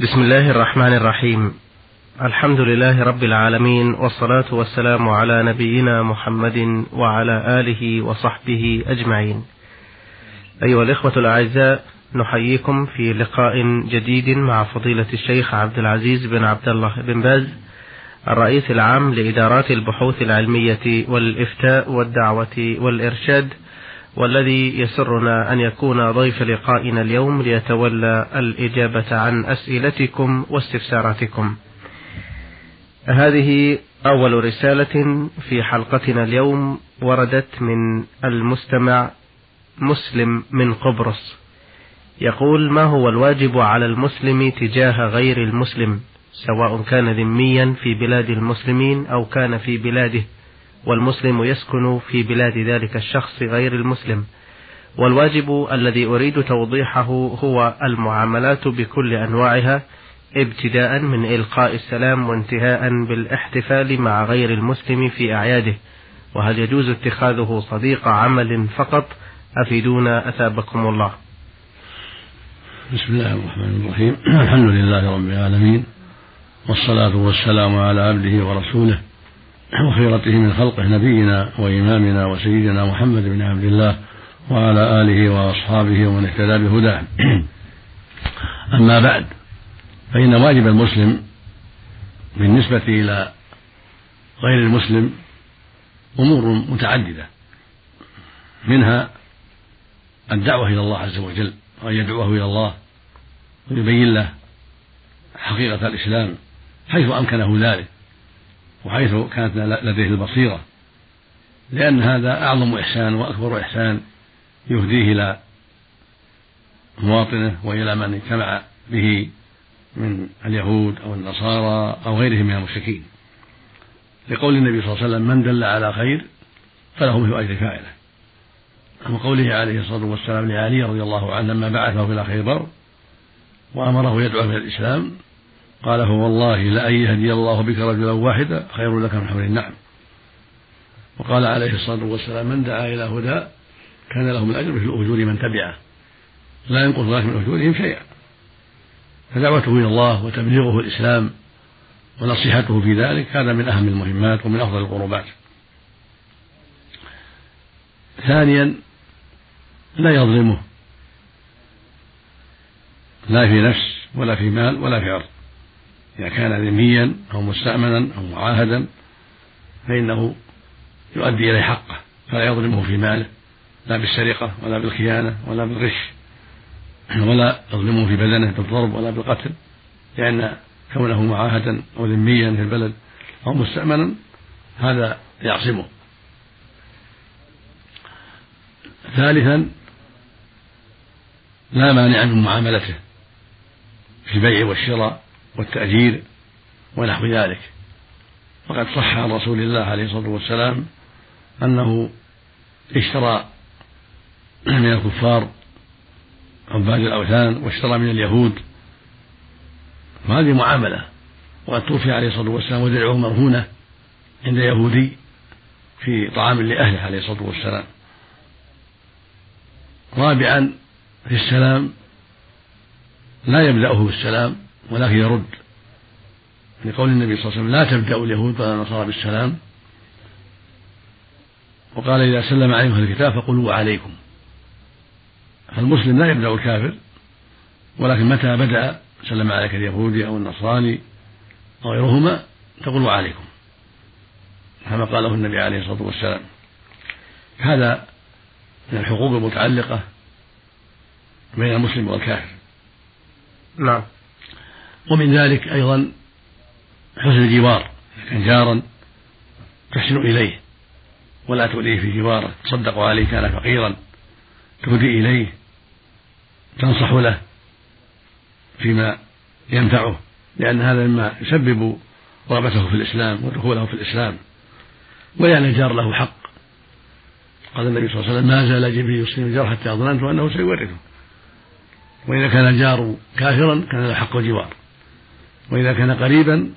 بسم الله الرحمن الرحيم الحمد لله رب العالمين والصلاة والسلام على نبينا محمد وعلى آله وصحبه أجمعين أيها الإخوة الأعزاء نحييكم في لقاء جديد مع فضيلة الشيخ عبد العزيز بن عبد الله بن باز الرئيس العام لإدارات البحوث العلمية والإفتاء والدعوة والإرشاد والذي يسرنا أن يكون ضيف لقائنا اليوم ليتولى الإجابة عن أسئلتكم واستفساراتكم. هذه أول رسالة في حلقتنا اليوم وردت من المستمع مسلم من قبرص. يقول: ما هو الواجب على المسلم تجاه غير المسلم سواء كان ذميا في بلاد المسلمين أو كان في بلاده؟ والمسلم يسكن في بلاد ذلك الشخص غير المسلم. والواجب الذي أريد توضيحه هو المعاملات بكل أنواعها ابتداء من إلقاء السلام وانتهاء بالإحتفال مع غير المسلم في أعياده. وهل يجوز اتخاذه صديق عمل فقط؟ أفيدونا أثابكم الله. بسم الله الرحمن الرحيم. الحمد لله رب العالمين والصلاة والسلام على عبده ورسوله وخيرته من خلقه نبينا وإمامنا وسيدنا محمد بن عبد الله وعلى آله وأصحابه ومن اهتدى بهداه. أما بعد فإن واجب المسلم بالنسبة إلى غير المسلم أمور متعددة. منها الدعوة إلى الله عز وجل وأن يدعوه إلى الله ويبين له حقيقة الإسلام حيث أمكنه ذلك. وحيث كانت لديه البصيرة. لأن هذا أعظم إحسان وأكبر إحسان يهديه إلى مواطنه وإلى من اجتمع به من اليهود أو النصارى أو غيرهم من المشركين. لقول النبي صلى الله عليه وسلم من دل على خير فله مثل أجر فاعله وقوله عليه الصلاة والسلام لعلي رضي الله عنه لما بعثه إلى خيبر وأمره يدعو إلى الإسلام قال فوالله لأن يهدي الله بك رجلا واحدا خير لك من حمر النعم وقال عليه الصلاة والسلام من دعا إلى هدى كان له من أجر مثل أجور من تبعه. لا ينقص ذلك من أجورهم شيئا. فدعوته إلى الله وتبليغه الإسلام ونصيحته في ذلك هذا من أهم المهمات ومن أفضل القربات. ثانيا لا يظلمه. لا في نفس ولا في مال ولا في عرض إذا كان ذميا أو مستأمنا أو معاهدا فإنه يؤدي إليه حقه فلا يظلمه في ماله لا بالسرقة ولا بالخيانة ولا بالغش ولا يظلمه في بدنه بالضرب ولا بالقتل لأن كونه معاهدا أو ذميا في البلد أو مستأمنا هذا يعصمه. ثالثا لا مانع من معاملته في البيع والشراء والتأجير ونحو ذلك. وقد صح عن رسول الله عليه الصلاة والسلام أنه اشترى من الكفار عباد الأوثان واشترى من اليهود. وهذه معاملة. وقد توفي عليه الصلاة والسلام ودرعه مرهونة عند يهودي في طعام لأهله عليه الصلاة والسلام. رابعا في السلام لا يبدأه بالسلام ولكن يرد لقول النبي صلى الله عليه وسلم لا تبدأوا اليهود ولا النصارى بالسلام. وقال إذا سلم عليكم الكتاب فقولوا عليكم. فالمسلم لا يبدأ الكافر ولكن متى بدأ؟ سلم عليك اليهودي أو النصراني أو غيرهما تقول عليكم. كما قاله النبي عليه الصلاة والسلام. هذا من الحقوق المتعلقة بين المسلم والكافر. نعم. ومن ذلك أيضا حسن الجوار كان جارا تحسن إليه ولا تؤذيه في جواره تصدق عليه كان فقيرا تهدي إليه تنصح له فيما ينفعه لأن هذا مما يسبب رغبته في الإسلام ودخوله في الإسلام ولأن الجار له حق. قال النبي صلى الله عليه وسلم ما زال جبريل يصيب الجار حتى ظننت أنه سيورثه. وإذا كان الجار كافرا كان له حق الجوار. وإذا كان قريبا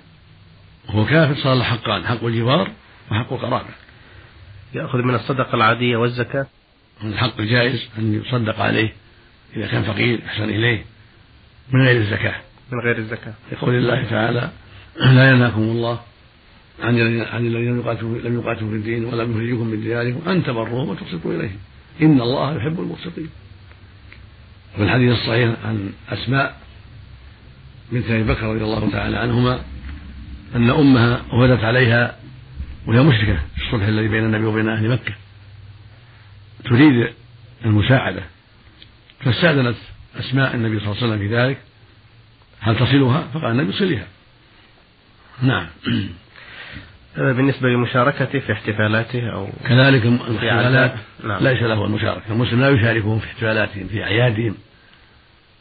وهو كافر صار له حقان حق الجوار وحق القرابة. يأخذ من الصدقة العادية والزكاة. من الحق الجائز أن يصدق عليه إذا كان فقير أحسن إليه من غير الزكاة. من غير الزكاة. لقول الله تعالى لا ينهاكم الله عن عن الذين لم يقاتلوا في الدين ولم يخرجوكم من دياركم أن تبروهم وتقسطوا إليهم. إن الله يحب المقسطين. وفي الحديث الصحيح عن أسماء بنت ابي بكر رضي الله تعالى عنهما أن أمها وفدت عليها وهي مشركة في الصلح الذي بين النبي وبين أهل مكة. تريد المساعدة. فاستأذنت أسماء النبي صلى الله عليه وسلم في ذلك. هل تصلها؟ فقال النبي صلها نعم. بالنسبة لمشاركته في احتفالاته أو كذلك الاحتفالات نعم. ليس له المشاركة المسلم لا يشاركهم في احتفالاتهم في أعيادهم.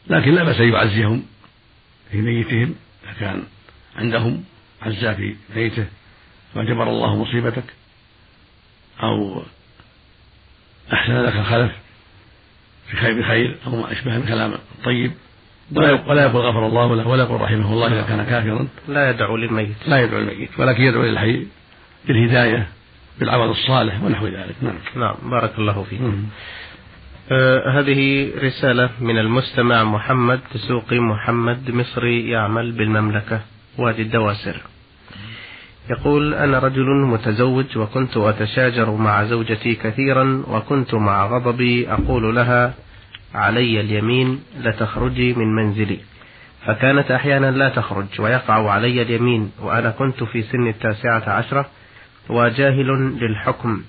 لكن لا بأس أن يعزيهم. في ميتهم إذا كان عندهم عزا في ميته وجبر الله مصيبتك أو أحسن لك الخلف في خير بخير أو ما أشبه من كلام طيب. ولا يقول غفر الله له ولا يقول رحمه الله إذا كان كافرا. لا يدعو للميت. لا يدعو للميت ولكن يدعو للحي بالهداية بالعمل الصالح ونحو ذلك. نعم. نعم بارك الله فيك. هذه رسالة من المستمع محمد دسوقي محمد مصري يعمل بالمملكة وادي الدواسر. يقول أنا رجل متزوج وكنت أتشاجر مع زوجتي كثيرا وكنت مع غضبي أقول لها علي اليمين لتخرجي من منزلي. فكانت أحيانا لا تخرج ويقع علي اليمين وأنا كنت في سن التاسعة عشرة وجاهل للحكم.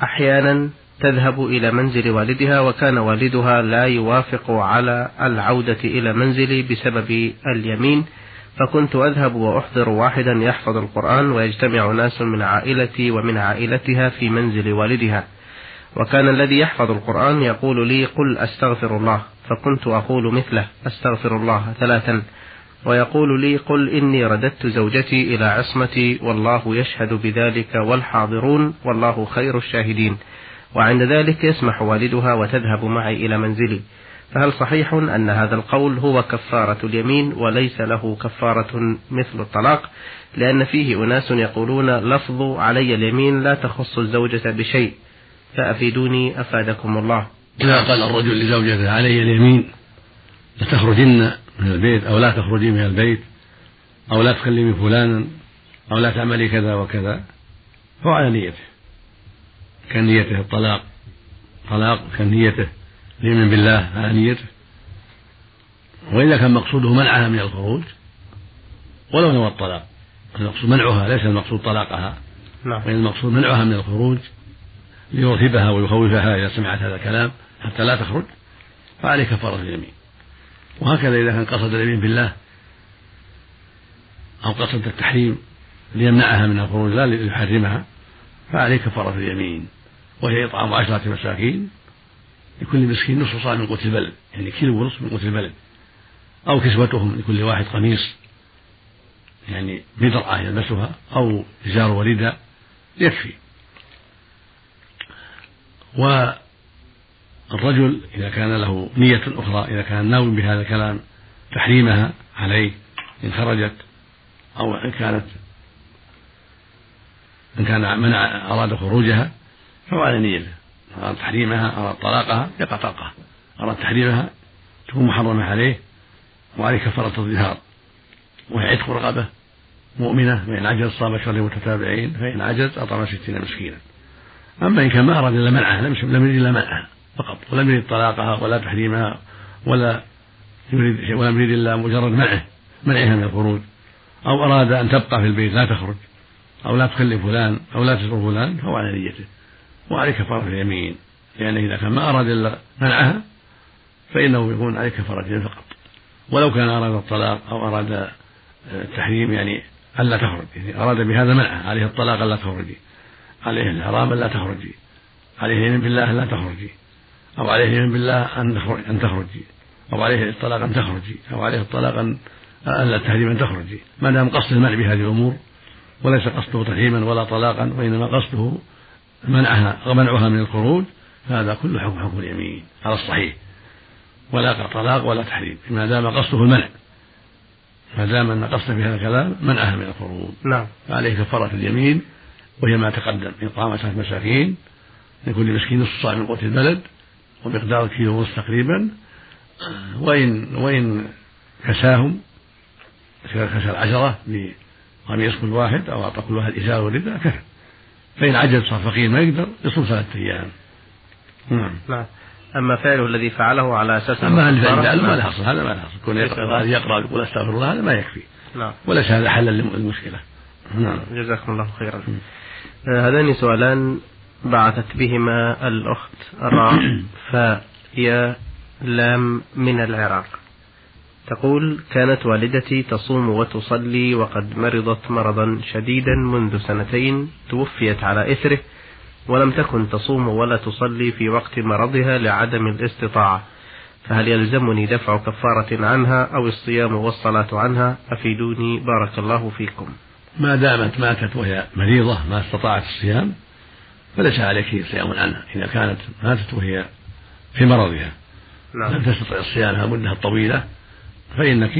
وأحيانا تذهب إلى منزل والدها وكان والدها لا يوافق على العودة إلى منزلي بسبب اليمين. فكنت أذهب وأحضر واحدا يحفظ القرآن ويجتمع ناس من عائلتي ومن عائلتها في منزل والدها. وكان الذي يحفظ القرآن يقول لي قل أستغفر الله. فكنت أقول مثله أستغفر الله ثلاثا. ويقول لي قل إني رددت زوجتي إلى عصمتي والله يشهد بذلك والحاضرون والله خير الشاهدين. وعند ذلك يسمح والدها وتذهب معي إلى منزلي. فهل صحيح أن هذا القول هو كفارة اليمين وليس له كفارة مثل الطلاق؟ لأن فيه أناس يقولون لفظ علي اليمين لا تخص الزوجة بشيء. فأفيدوني أفادكم الله. إذا قال الرجل لزوجته علي اليمين لتخرجن من البيت أو لا تخرجي من البيت أو لا تكلمي فلانا أو لا تعملي كذا وكذا. فهو على نيته. كنيته الطلاق طلاق كنيته اليمين بالله على نيته. وإذا كان مقصوده منعها من الخروج ولو نوى الطلاق المقصود منعها ليس المقصود طلاقها. نعم. وإن المقصود منعها من الخروج ليرهبها ويخوفها إذا سمعت هذا الكلام حتى لا تخرج فعليه كفارة اليمين. وهكذا إذا كان قصد اليمين بالله أو قصد التحريم ليمنعها من الخروج لا ليحرمها فعليه كفارة اليمين. وهي إطعام عشرة مساكين لكل مسكين نصف صاع من قوت البلد يعني كيلو ونصف من قوت البلد أو كسوتهم لكل واحد قميص يعني بدرعة يلبسها أو إزار ورداء يكفي. والرجل إذا كان له نية أخرى إذا كان ناوي بهذا الكلام تحريمها عليه إن خرجت أو إن كانت إن كان منع أراد خروجها فهو على نيته أراد تحريمها أراد طلاقها يقع طلقها أراد تحريمها تكون محرمة عليه وعليه كفارة الظهار. وهي عتق رقبة مؤمنة فإن عجز صام شهرين متتابعين فإن عجز أطعم ستين مسكينا. أما إن كان ما أراد إلا منعها لم يريد إلا منعها فقط ولم يريد طلاقها ولا تحريمها ولا يريد ولم يريد إلا مجرد منعه منعها من الخروج. أو أراد أن تبقى في البيت لا تخرج. أو لا تكلم فلان أو لا تزور فلان فهو على نيته. وعليه كفارة اليمين. لأنه إذا كان ما أراد إلا منعها فإنه يكون عليه كفارة اليمين فقط. ولو كان أراد الطلاق أو أراد التحريم يعني ألا تخرج. يعني أراد بهذا منعها عليه الطلاق ألا تخرجي عليه الحرام لا تخرجي عليه اليمين بالله لا تخرجي أو عليه اليمين بالله أن أن تخرجي أو عليه الطلاق أن تخرجي أو عليه الطلاق أن ألا التحريم أن تخرجي ما دام قصد المنع بهذه الأمور وليس قصده تحريما ولا طلاقا وإنما قصده منعها منعها من الخروج فهذا كله حكم حكم اليمين على الصحيح. ولا طلاق ولا تحريم ما دام قصده المنع. ما دام أن قصده بهذا الكلام منعها من الخروج. نعم. فعليه كفارة اليمين وهي ما تقدم إطعام عشرة مساكين لكل مسكين نصف صاع من قوت البلد ومقدار كيلو ونصف تقريبا وإن وإن كساهم كسى العشرة بقميص كل واحد أو أعطى كل واحد إزار ورداء كفى. فإن عجز صار فقير ما يقدر يصوم ثلاثة أيام. نعم. نعم. أما فعله الذي فعله على أساس أما اللي فعله ما له أصل هذا ما له أصل. كون يقرأ يقرأ ويقول أستغفر الله هذا ما يكفي. نعم. وليس هذا حلا للمشكلة. نعم. جزاكم الله خيرا. آه، هذان سؤالان بعثت بهما الأخت راء فهي لام من العراق. تقول كانت والدتي تصوم وتصلي وقد مرضت مرضا شديدا منذ سنتين توفيت على إثره ولم تكن تصوم ولا تصلي في وقت مرضها لعدم الاستطاعة. فهل يلزمني دفع كفارة عنها أو الصيام والصلاة عنها؟ أفيدوني بارك الله فيكم. ما دامت ماتت وهي مريضة ما استطاعت الصيام فليس عليك صيام عنها. إذا كانت ماتت وهي في مرضها نعم. لم تستطع صيامها مدة طويلة فإنك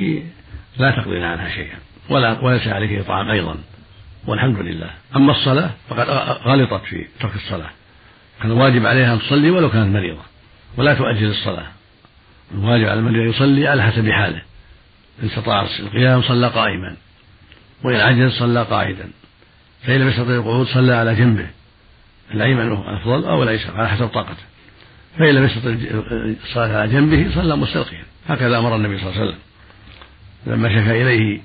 لا تقضين عنها شيئا ولا وليس عليك إطعام أيضا والحمد لله. أما الصلاة فقد غلطت في ترك الصلاة. كان الواجب عليها أن تصلي ولو كانت مريضة ولا تؤجل الصلاة. الواجب على المريض يصلي على حسب حاله. إن استطاع القيام صلى قائما وإن عجز صلى قاعدا. فإن لم يستطع القعود صلى على جنبه. الأيمن أفضل أو الأيسر على حسب طاقته. فإن لم يستطع الصلاة على جنبه صلى مستلقيا. هكذا أمر النبي صلى الله عليه وسلم. لما شكا إليه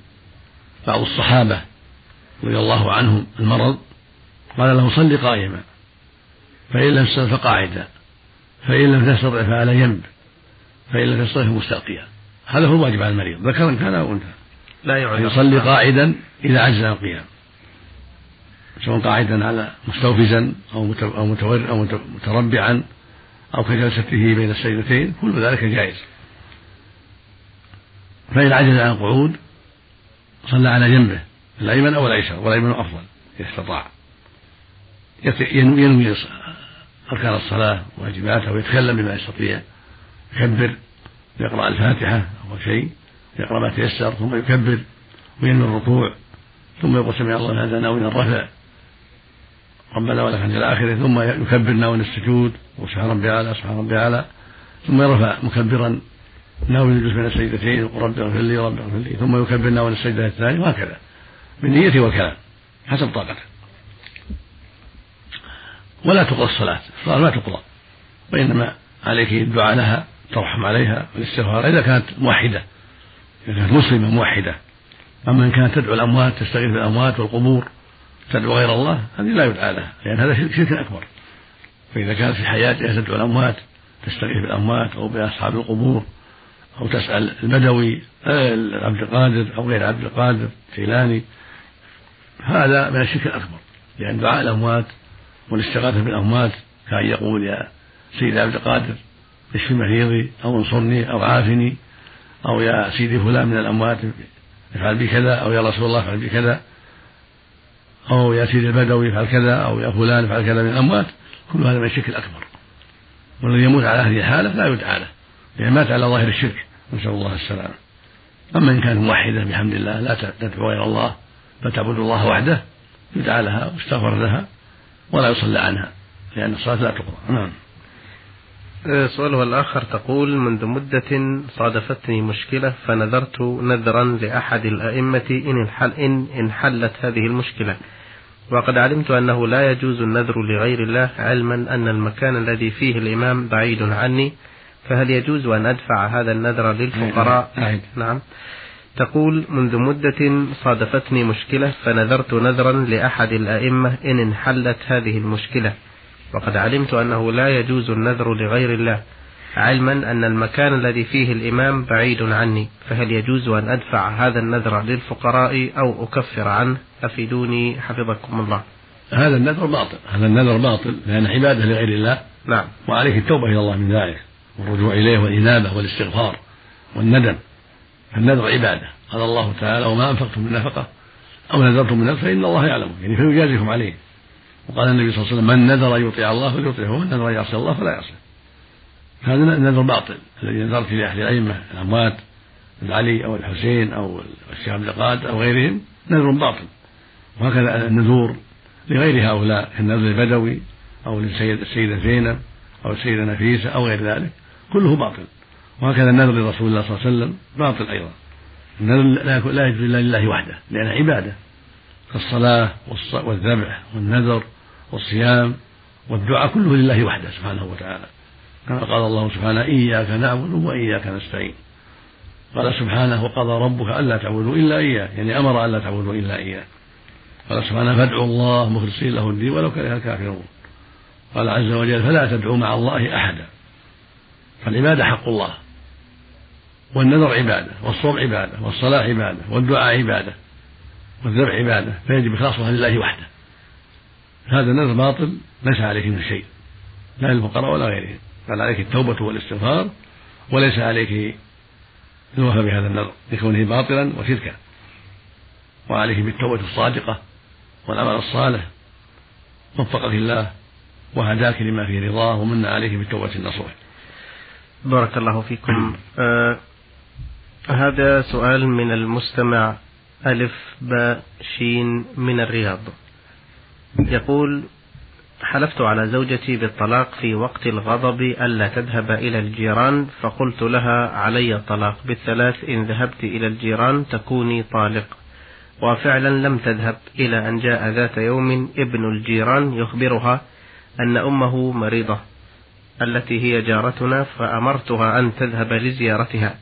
بعض الصحابة رضي الله عنهم المرض قال له صل قائما فإن لم تستطع فقاعدا فإن لم تستطع فعلى جنب فإن لم تستطع فمستلقيا. هذا هو الواجب على المريض ذكرا كان أو أنثى؟ لا يعلم. يصلي قاعدا إذا عجز عن القيام. سواء قاعدا على مستوفزا أو أو متربعا أو كجلسته بين السيدتين كل ذلك جائز. فإن عجز عن القعود صلى على جنبه الأيمن أو الأيسر والأيمن أفضل إذا استطاع ينوي أركان الصلاة واجباتها ويتكلم بما يستطيع يكبر يقرأ الفاتحة أول شيء يقرأ ما تيسر ثم يكبر وينوي الركوع ثم يقول سمع الله لمن ناوي الرفع ربنا ولك الحمد إلى آخره ثم يكبر ناوي السجود وسبحان ربي أعلى سبحان ربي أعلى ثم يرفع مكبرا ناوي الجلوس بين السجدتين يقول رب اغفر لي رب اغفر لي. ثم يكبر ناوي السجده الثانية وهكذا. بالنية والكلام حسب طاقته ولا تقضى الصلاة. الصلاة ما تقضى وإنما عليك الدعاء لها ترحم عليها والاستغفار. إذا كانت موحدة إذا كانت مسلمة موحدة. أما إن كانت تدعو الأموات تستغيث بالأموات والقبور تدعو غير الله هذه لا يدعى لها لأن هذا شرك أكبر. فإذا كانت في حياتها تدعو الأموات تستغيث بالأموات أو بأصحاب القبور أو تسأل البدوي عبد القادر أو غير عبد القادر الجيلاني هذا من الشرك الأكبر لأن دعاء الأموات والاستغاثة بالأموات كأن يقول يا سيدي عبد القادر اشف مريضي أو انصرني أو عافني أو يا سيدي فلان من الأموات افعل بي كذا أو يا رسول الله افعل بي كذا أو يا سيدي البدوي افعل كذا أو يا فلان افعل كذا من الأموات. كل هذا من الشرك الأكبر. والذي يموت على هذه الحالة لا يدعى له. لأن مات على ظاهر الشرك نسأل الله السلامة. أما إن كانت موحدة بحمد الله لا تدعو غير الله بل تعبد الله وحده يدعى لها ويستغفر لها ولا يصلى عنها لأن الصلاة لا تقرأ. نعم. سؤالها الآخر. تقول منذ مدة صادفتني مشكلة فنذرت نذرا لأحد الأئمة إن انحل إن انحلت هذه المشكلة. وقد علمت أنه لا يجوز النذر لغير الله علما أن المكان الذي فيه الإمام بعيد عني. فهل يجوز أن أدفع هذا النذر للفقراء؟ أعيد. نعم. تقول منذ مدة صادفتني مشكلة فنذرت نذرا لأحد الأئمة إن انحلت هذه المشكلة. وقد علمت أنه لا يجوز النذر لغير الله علما أن المكان الذي فيه الإمام بعيد عني. فهل يجوز أن أدفع هذا النذر للفقراء أو أكفر عنه؟ أفيدوني حفظكم الله. هذا النذر باطل. هذا النذر باطل لأن عبادة لغير الله نعم. وعليك التوبة إلى الله من ذلك. والرجوع إليه والإنابة والاستغفار والندم. فالنذر عبادة. قال الله تعالى وما أنفقتم من نفقة أو نذرتم من نفقة فإن الله يعلمه يعني فيجازيكم عليه. وقال النبي صلى الله عليه وسلم من نذر يطيع الله فليطيعه ومن نذر يعصي الله فلا يعصيه. هذا النذر باطل. الذي نذرت لأحد الأئمة الأموات علي أو الحسين أو الشيخ عبد القادر أو غيرهم نذر باطل. وهكذا النذور لغير هؤلاء كالنذر البدوي أو للسيدة السيدة زينب أو السيدة نفيسة أو غير ذلك. كله باطل. وهكذا النذر لرسول الله صلى الله عليه وسلم باطل أيضا. النذر لا يجوز إلا لله وحده لأنها عبادة كالصلاة والذبح والنذر والصيام والدعاء كله لله وحده سبحانه وتعالى. كما قال الله سبحانه إياك نعبد وإياك نستعين. قال سبحانه وقضى ربك ألا تعبدوا إلا إياه. يعني أمر ألا تعبدوا إلا إياه. قال سبحانه فادعوا الله مخلصين له الدين ولو كره الكافرون. قال عز وجل فلا تدعوا مع الله أحدا. فالعبادة حق الله. والنذر عبادة والصوم عبادة والصلاة عبادة والدعاء عبادة والذبح عبادة فيجب إخلاصها لله وحده. هذا النذر باطل ليس عليه من شيء لا للفقراء ولا غيرهم بل عليك التوبة والاستغفار وليس عليك الوفاء بهذا النذر لكونه باطلا وشركا. وعليك بالتوبة الصادقة والعمل الصالح وفقك الله وهداك لما فيه رضاه ومن عليك بالتوبة النصوح. بارك الله فيكم. آه هذا سؤال من المستمع ألف باء شين من الرياض. يقول حلفت على زوجتي بالطلاق في وقت الغضب ألا تذهب إلى الجيران فقلت لها علي الطلاق بالثلاث إن ذهبت إلى الجيران تكوني طالق. وفعلا لم تذهب إلى أن جاء ذات يوم ابن الجيران يخبرها أن أمه مريضة. التي هي جارتنا فأمرتها أن تذهب لزيارتها.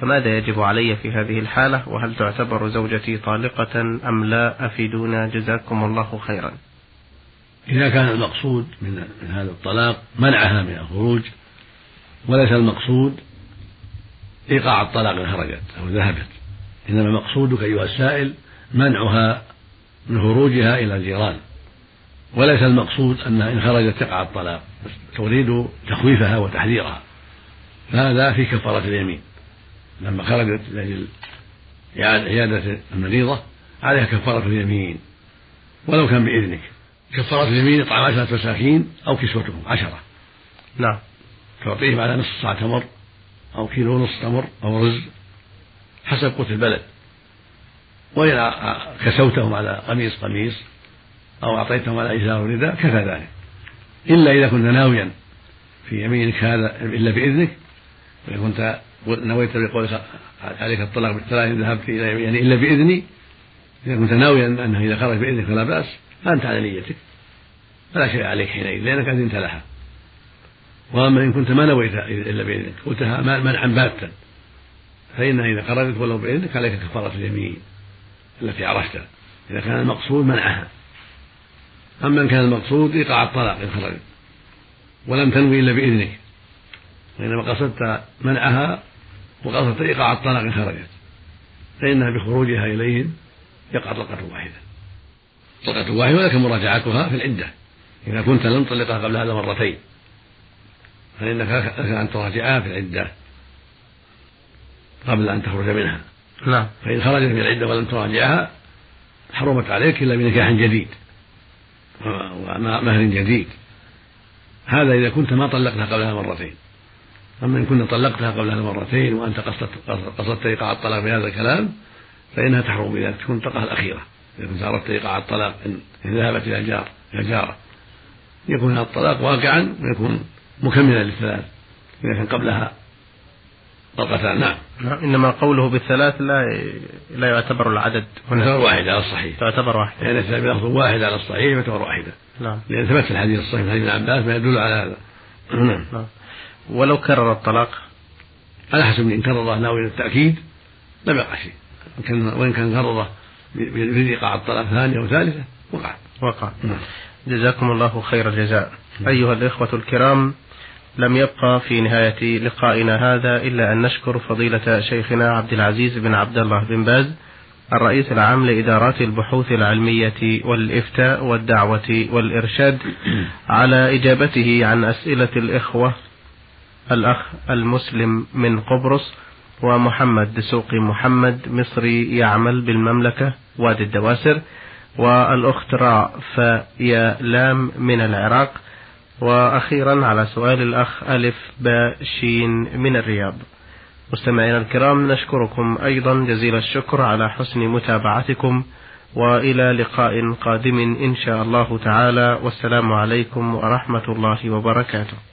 فماذا يجب علي في هذه الحالة؟ وهل تعتبر زوجتي طالقة أم لا؟ أفيدونا. جزاكم الله خيرا. إذا كان المقصود من هذا الطلاق منعها من الخروج وليس المقصود إيقاع الطلاق إن خرجت أو ذهبت. إنما مقصودك أيها السائل منعها من خروجها إلى الجيران. وليس المقصود أنها إن خرجت تقع الطلاق تريد تخويفها وتحذيرها. فهذا في كفارة اليمين. لما خرجت لأجل عيادة المريضة عليها كفارة اليمين. ولو كان بإذنك. كفارة؟ اليمين إطعام عشرة مساكين أو كسوتهم عشرة. نعم. تعطيهم على نصف صاع تمر أو كيلو ونصف تمر أو رز حسب قوت البلد. وإن كسوتهم على قميص قميص أو أعطيتهم على إزار رداء كفى ذلك. إلا إذا كنت ناويا في يمينك هذا إلا بإذنك وإذا كنت نويت بقولك عليك الطلاق بالثلاث ذهبت إلى يعني إلا بإذني إذا كنت ناويا أنه إذا خرج بإذنك فلا بأس فأنت على نيتك. فلا شيء عليك حينئذ لأنك أذنت لها. وأما إن كنت ما نويت إلا بإذنك قلتها منعا باتا. فإنها إذا خرجت ولو بإذنك عليك كفارة اليمين التي عرفتها. إذا كان المقصود منعها. أما إن كان المقصود إيقاع الطلاق إن خرجت ولم تنوي إلا بإذنك وإنما قصدت منعها وقصدت إيقاع الطلاق إن خرجت فإنها بخروجها إليهم يقع طلقة واحدة. طلقة واحدة ولكن مراجعتها في العدة إذا كنت لم تطلقها قبل هذا مرتين فإنك لك أن تراجعها في العدة قبل أن تخرج منها. نعم. فإن خرجت من العدة ولم تراجعها حرمت عليك إلا بنكاح جديد. ومهر جديد. هذا إذا كنت ما طلقتها قبلها مرتين. أما إن كنت طلقتها قبلها مرتين وأنت قصدت قصدت إيقاع الطلاق بهذا الكلام فإنها تحرم بذلك تكون الطلقة الأخيرة. إذا كنت أردت إيقاع الطلاق إن ذهبت إلى جار إلى جارة. يكون هذا الطلاق واقعا ويكون مكملا للثلاث. إذا كان قبلها طلقتان نعم. نعم إنما قوله بالثلاث لا لا يعتبر العدد هنا. تعتبر واحدة على الصحيح. تعتبر واحدة لأن يعني بلفظ واحد على الصحيح تعتبر واحدة نعم. لأن ثبت في الحديث الصحيح حديث ابن عباس ما يدل على هذا. نعم. نعم. ولو كرر الطلاق؟ على حسب إن كرره ناوي التأكيد لم يقع شيء. وإن كان كرره يريد إيقاع الطلاق ثانية أو ثالثة وقع. وقع. نعم. جزاكم الله خير الجزاء. أيها الإخوة الكرام لم يبقى في نهاية لقائنا هذا إلا أن نشكر فضيلة شيخنا عبد العزيز بن عبد الله بن باز الرئيس العام لإدارات البحوث العلمية والإفتاء والدعوة والإرشاد على إجابته عن أسئلة الإخوة الأخ المسلم من قبرص ومحمد دسوقي محمد مصري يعمل بالمملكة وادي الدواسر والأخت راء فيا لام من العراق وأخيرا على سؤال الأخ ألف باء شين من الرياض. مستمعينا الكرام نشكركم أيضا جزيل الشكر على حسن متابعتكم وإلى لقاء قادم إن شاء الله تعالى. والسلام عليكم ورحمة الله وبركاته.